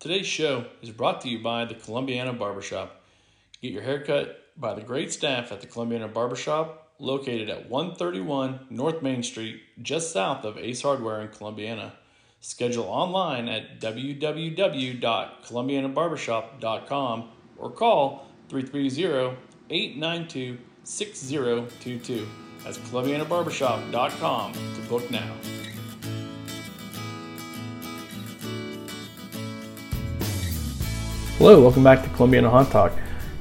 Today's show is brought to you by the Columbiana Barbershop. Get your haircut by the great staff at the Columbiana Barbershop, located at 131 North Main Street, just south of Ace Hardware in Columbiana. Schedule online at www.columbianabarbershop.com or call 330-892-6022. That's columbianabarbershop.com to book now. Hello, welcome back to Columbia Columbiana Hot Talk.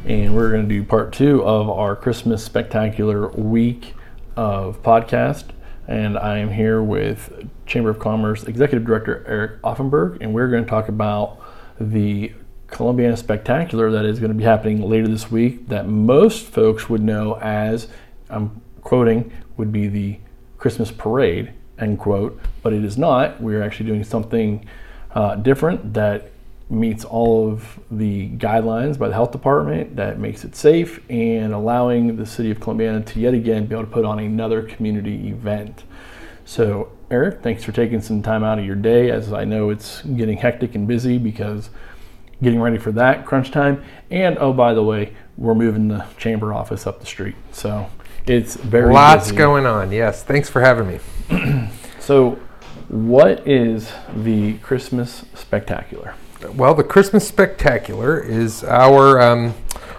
And we're going to do part two of our Christmas Spectacular week of podcast. And I am here with Chamber of Commerce Executive Director Eric Offenberg, and we're going to talk about the Columbiana Spectacular that is going to be happening later this week that most folks would know as, I'm quoting, would be the Christmas Parade, end quote, but it is not. We're actually doing something uh, different that meets all of the guidelines by the health department that makes it safe and allowing the city of Columbiana to yet again be able to put on another community event. So, Eric, thanks for taking some time out of your day as I know it's getting hectic and busy because getting ready for that crunch time. And oh, by the way, we're moving the chamber office up the street. So, it's very Lots busy. going on. Yes. Thanks for having me. So, what is the Christmas spectacular? Well, the Christmas Spectacular is our um,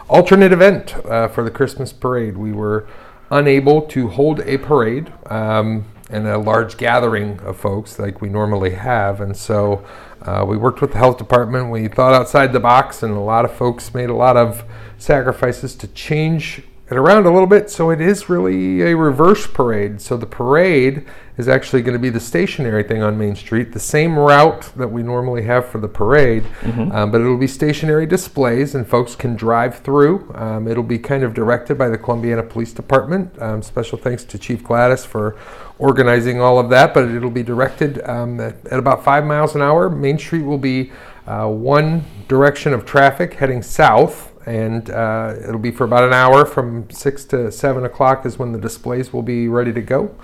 alternate event uh, for the Christmas parade. We were unable to hold a parade um, and a large gathering of folks like we normally have, and so uh, we worked with the health department. We thought outside the box, and a lot of folks made a lot of sacrifices to change it around a little bit. So it is really a reverse parade. So the parade is actually going to be the stationary thing on Main Street, the same route that we normally have for the parade, um, but it'll be stationary displays and folks can drive through. Um, it'll be kind of directed by the Columbiana Police Department. Um, special thanks to Chief Gladis for organizing all of that, but it'll be directed um, at, at about five miles an hour. Main Street will be uh, one direction of traffic heading south and uh, it'll be for about an hour from six to seven o'clock is when the displays will be ready to go.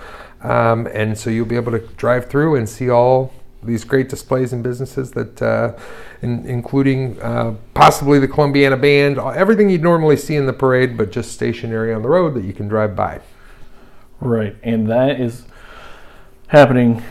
Um, and so you'll be able to drive through and see all these great displays and businesses that, uh, in, including uh, possibly the Columbiana Band, everything you'd normally see in the parade, but just stationary on the road that you can drive by. Right, and that is happening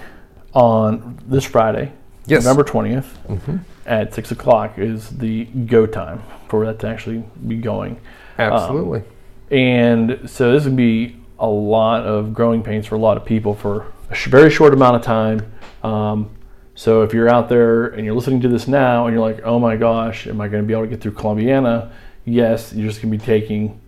on this Friday, Yes. November 20th at 6 o'clock is the go time for that to actually be going. Absolutely. And so this would be a lot of growing pains for a lot of people for a sh- very short amount of time. Um, so if you're out there and you're listening to this now and you're like, oh my gosh, am I going to be able to get through Columbiana? Yes, you're just going to be taking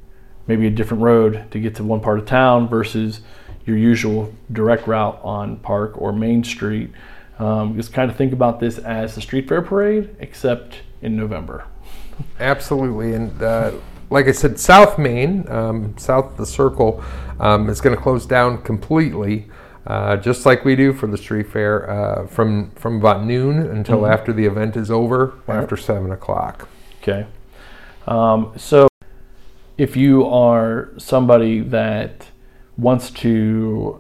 maybe a different road to get to one part of town versus your usual direct route on Park or Main Street. Um, just kind of think about this as the street fair parade, except in November. Absolutely, and uh, like I said, South Main, um, south of the circle, um, is going to close down completely, uh, just like we do for the street fair, uh, from from about noon until after the event is over, after seven o'clock. Okay. Um, so if you are somebody that wants to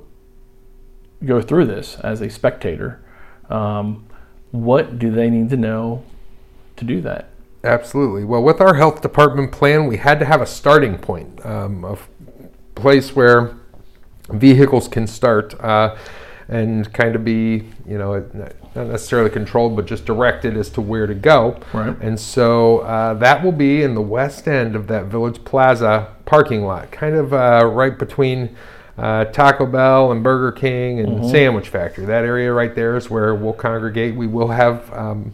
go through this as a spectator, um, what do they need to know to do that? Absolutely. Well, with our health department plan, we had to have a starting point, um, a f- place where vehicles can start uh, and kind of be, you know, not necessarily controlled, but just directed as to where to go. Right. And so uh, that will be in the west end of that Village Plaza parking lot, kind of uh, right between. Uh, Taco Bell and Burger King and Sandwich Factory. That area right there is where we'll congregate. We will have um,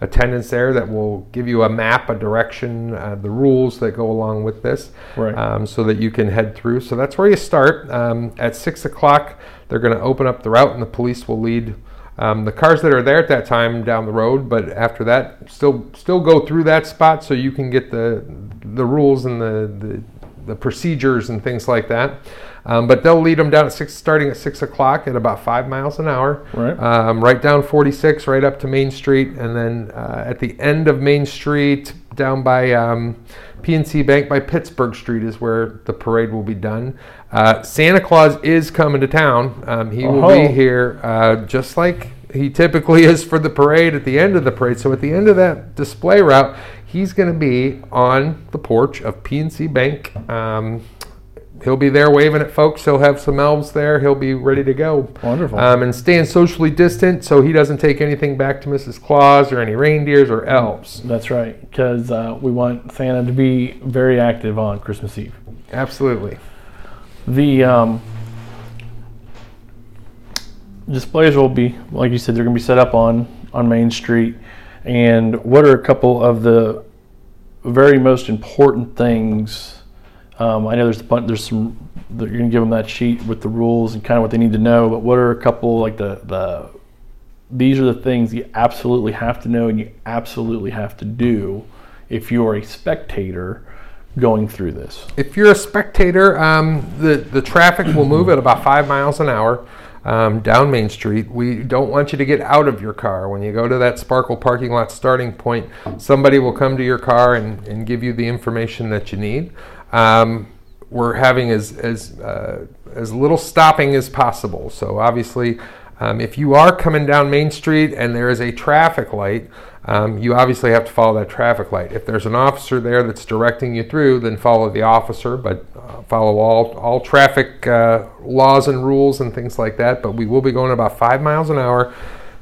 attendants there that will give you a map, a direction, uh, the rules that go along with this, Right. um, so that you can head through. So that's where you start. Um, at six o'clock, they're going to open up the route, and the police will lead. Um, the cars that are there at that time down the road, but after that, still still go through that spot so you can get the the rules and the the, the procedures and things like that. Um, but they'll lead them down at six, starting at six o'clock at about five miles an hour Right. um, right down 46, right up to Main Street, and then uh, at the end of Main Street, down by um, PNC Bank by Pittsburgh Street, is where the parade will be done. Uh, Santa Claus is coming to town. Um, he will be here, uh, just like He typically is for the parade at the end of the parade. So at the end of that display route, he's going to be on the porch of PNC Bank. Um, he'll be there waving at folks. He'll have some elves there. He'll be ready to go. Wonderful. Um, and staying socially distant so he doesn't take anything back to Mrs. Claus or any reindeers or elves. That's right, because uh, we want Santa to be very active on Christmas Eve. Absolutely. The um, displays will be, like you said, they're going to be set up on on Main Street. And what are a couple of the very most important things? Um, I know there's a there's some that you're to give them that sheet with the rules and kind of what they need to know. But what are a couple like the the these are the things you absolutely have to know and you absolutely have to do if you are a spectator going through this. If you're a spectator, um, the the traffic will move at about five miles an hour um, down Main Street. We don't want you to get out of your car. When you go to that Sparkle parking lot starting point, somebody will come to your car and, and give you the information that you need. Um, we're having as as uh, as little stopping as possible. So obviously, um, if you are coming down Main Street and there is a traffic light, um, you obviously have to follow that traffic light. If there's an officer there that's directing you through, then follow the officer, but uh, follow all, all traffic uh, laws and rules and things like that. But we will be going about five miles an hour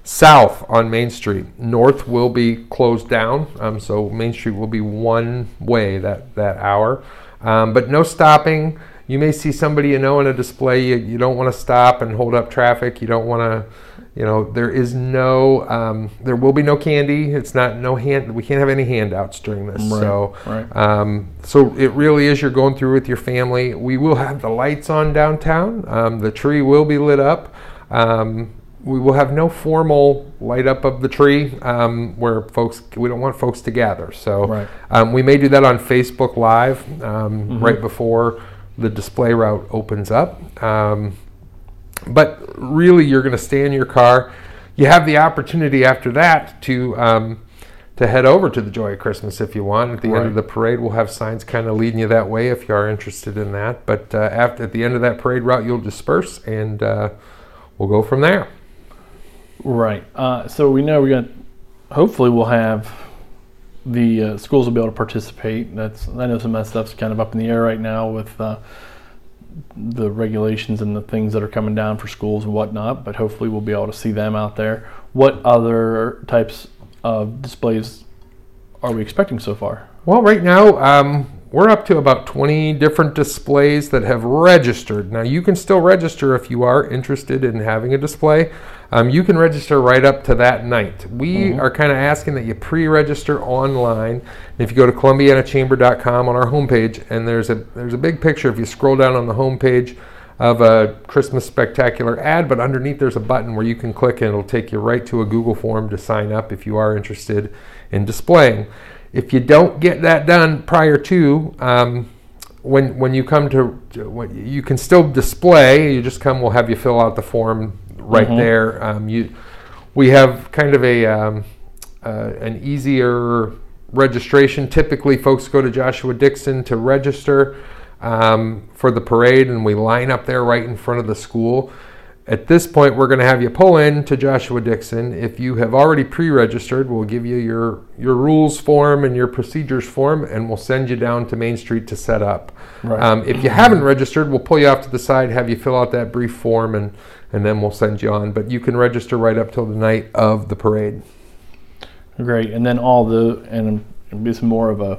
south on Main Street. North will be closed down, um, so Main Street will be one way that, that hour. Um, but no stopping. You may see somebody you know in a display. You, you don't want to stop and hold up traffic. You don't want to you know, there is no, um, there will be no candy. It's not no hand. We can't have any handouts during this. Right, so, right. Um, so it really is. You're going through with your family. We will have the lights on downtown. Um, the tree will be lit up. Um, we will have no formal light up of the tree um, where folks. We don't want folks to gather. So, Right. um, we may do that on Facebook Live um, Mm-hmm. right before the display route opens up. Um, but really you're going to stay in your car. You have the opportunity after that to um, to head over to the Joy of Christmas if you want. At the end of the parade, we'll have signs kind of leading you that way if you are interested in that. But uh, after at the end of that parade route, you'll disperse and uh, we'll go from there. Right. Uh, so we know we got. Hopefully, we'll have the uh, schools will be able to participate. That's I know some of that stuff's kind of up in the air right now with uh, the regulations and the things that are coming down for schools and whatnot. But hopefully, we'll be able to see them out there. What other types of displays are we expecting so far? Well, right now, um, we're up to about 20 different displays that have registered. Now, you can still register if you are interested in having a display. Um, you can register right up to that night. We are kind of asking that you pre register online. If you go to ColumbianaChamber.com on our homepage, and there's a, there's a big picture, if you scroll down on the homepage, of a Christmas spectacular ad, but underneath there's a button where you can click and it'll take you right to a Google form to sign up if you are interested in displaying. If you don't get that done prior to, um, when when you come to, when you can still display. You just come. We'll have you fill out the form right Mhm. there. Um, you, we have kind of a um, uh, an easier registration. Typically, folks go to Joshua Dixon to register um, for the parade, and we line up there right in front of the school. At this point, we're going to have you pull in to Joshua Dixon. If you have already pre-registered, we'll give you your your rules form and your procedures form, and we'll send you down to Main Street to set up. Right. Um, if you haven't registered, we'll pull you off to the side, have you fill out that brief form, and and then we'll send you on. But you can register right up till the night of the parade. Great. And then all the and is more of a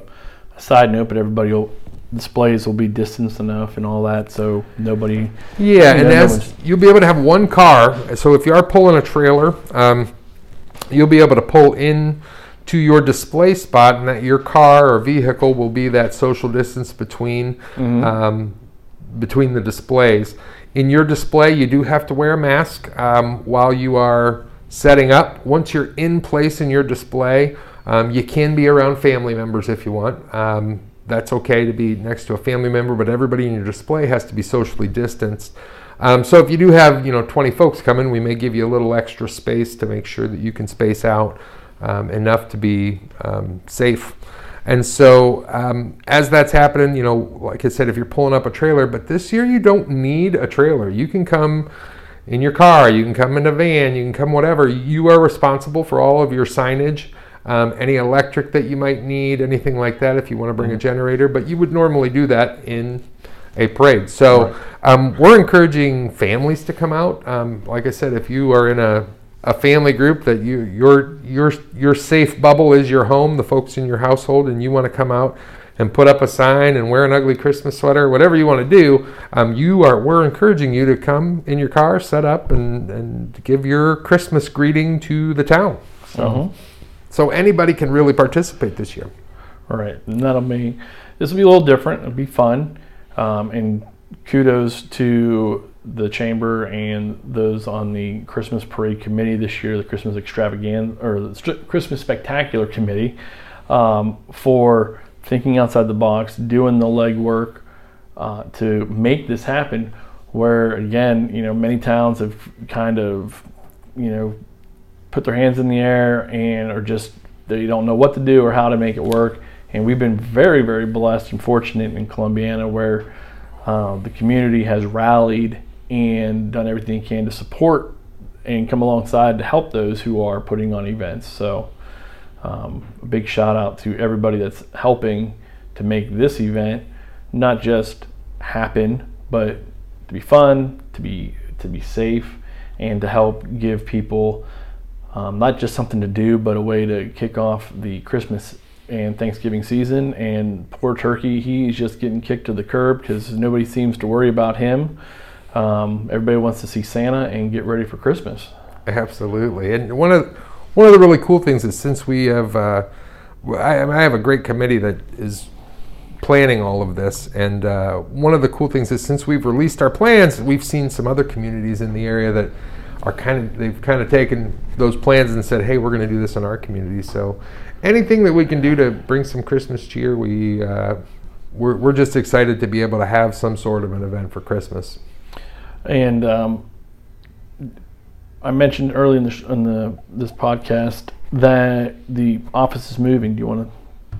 side note, but everybody will displays will be distanced enough and all that, so nobody. Yeah, and no as one's- you'll be able to have one car. So if you are pulling a trailer, um, you'll be able to pull in to your display spot, and that your car or vehicle will be that social distance between Mhm. um, between the displays. In your display, you do have to wear a mask um, while you are setting up. Once you're in place in your display, um, you can be around family members if you want. Um, that's okay to be next to a family member, but everybody in your display has to be socially distanced. Um, so if you do have, you know, 20 folks coming, we may give you a little extra space to make sure that you can space out um, enough to be um, safe. And so, um, as that's happening, you know, like I said, if you're pulling up a trailer, but this year you don't need a trailer. You can come in your car, you can come in a van, you can come whatever. You are responsible for all of your signage, um, any electric that you might need, anything like that if you want to bring a generator, but you would normally do that in a parade. So um, we're encouraging families to come out. Um, like I said, if you are in a, a family group that you your your your safe bubble is your home, the folks in your household, and you want to come out and put up a sign and wear an ugly Christmas sweater, whatever you want to do, um, you are we're encouraging you to come in your car, set up, and and give your Christmas greeting to the town. So, Mhm. So anybody can really participate this year. All right, and that'll be this will be a little different. It'll be fun, um, and kudos to the chamber and those on the Christmas parade committee this year, the Christmas extravaganza or the Stri- Christmas spectacular committee, um, for thinking outside the box, doing the legwork uh, to make this happen. Where again, you know, many towns have kind of, you know, put their hands in the air and are just they don't know what to do or how to make it work. And we've been very, very blessed and fortunate in Columbiana where uh, the community has rallied and done everything it can to support and come alongside to help those who are putting on events. So, um, a big shout out to everybody that's helping to make this event not just happen, but to be fun, to be to be safe, and to help give people um, not just something to do, but a way to kick off the Christmas and Thanksgiving season. And poor Turkey, he's just getting kicked to the curb because nobody seems to worry about him. Um, everybody wants to see Santa and get ready for Christmas. Absolutely, and one of one of the really cool things is since we have, uh, I, I have a great committee that is planning all of this, and uh, one of the cool things is since we've released our plans, we've seen some other communities in the area that are kind of they've kind of taken those plans and said, hey, we're going to do this in our community. So anything that we can do to bring some Christmas cheer, we. Uh, we're, we're just excited to be able to have some sort of an event for Christmas. And um, I mentioned early in the, sh- in the this podcast that the office is moving. Do you want to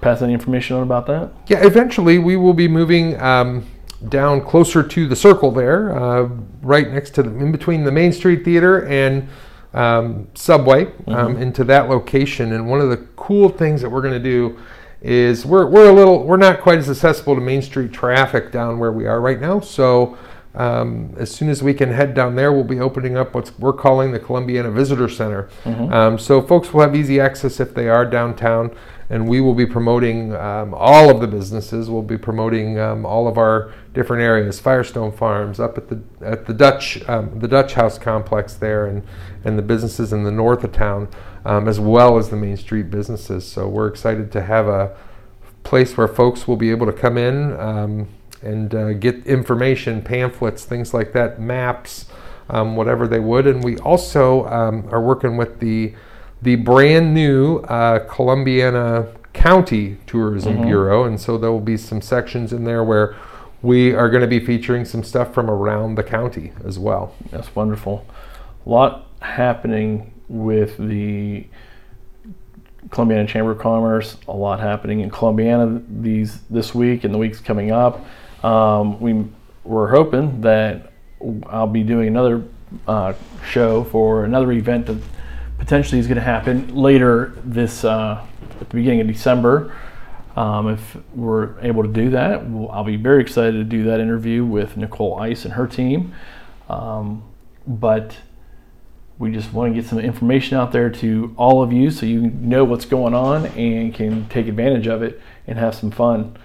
pass any information on about that? Yeah, eventually we will be moving um, down closer to the circle there, uh, right next to the, in between the Main Street Theater and um, Subway, um, into that location. And one of the cool things that we're going to do is we're, we're a little we're not quite as accessible to Main Street traffic down where we are right now. So um, as soon as we can head down there, we'll be opening up what we're calling the Columbiana Visitor Center. Um, so folks will have easy access if they are downtown, and we will be promoting um, all of the businesses. We'll be promoting um, all of our different areas, Firestone Farms, up at the at the Dutch um, the Dutch House complex there, and and the businesses in the north of town, um, as well as the Main Street businesses. So we're excited to have a place where folks will be able to come in um, and uh, get information, pamphlets, things like that, maps, um, whatever they would. And we also um, are working with the the brand new uh, Columbiana County Tourism Bureau, and so there will be some sections in there where we are going to be featuring some stuff from around the county as well. That's wonderful. A lot happening with the Columbiana Chamber of Commerce. A lot happening in Columbiana these this week and the weeks coming up. Um, we we're hoping that I'll be doing another uh, show for another event that potentially is going to happen later this uh, at the beginning of December. Um, if we're able to do that, we'll, I'll be very excited to do that interview with Nicole Ice and her team. Um, but we just want to get some information out there to all of you so you know what's going on and can take advantage of it and have some fun.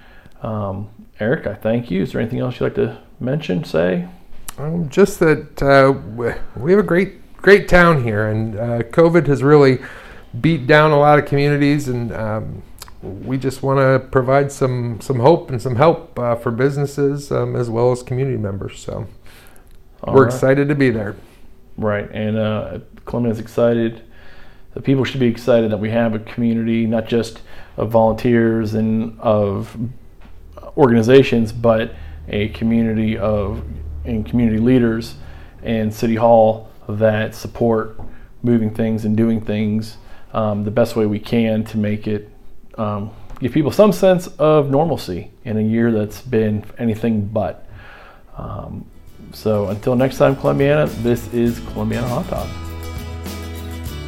Um, Eric, I thank you. Is there anything else you'd like to mention, say? Um, just that uh, we- have a great, great town here, and uh, COVID has really beat down a lot of communities, and um, we just want to provide some some hope and some help uh, for businesses um, as well as community members. So All we're right. excited to be there. Right, and uh, Columbiana's excited. The people should be excited that we have a community, not just of volunteers and of organizations, but a community of and community leaders and City Hall that support moving things and doing things um, the best way we can to make it um, give people some sense of normalcy in a year that's been anything but. Um, So until next time, Columbiana, this is Columbiana Hot Talk.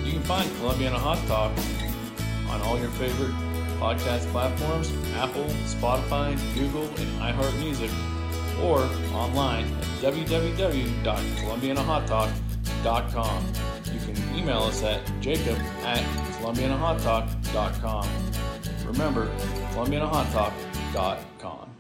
You can find Columbiana Hot Talk on all your favorite podcast platforms Apple, Spotify, Google, and iHeartMusic, or online at www.columbianaHotTalk.com. You can email us at jacob at columbianahottalk.com. Remember, columbianahottalk.com.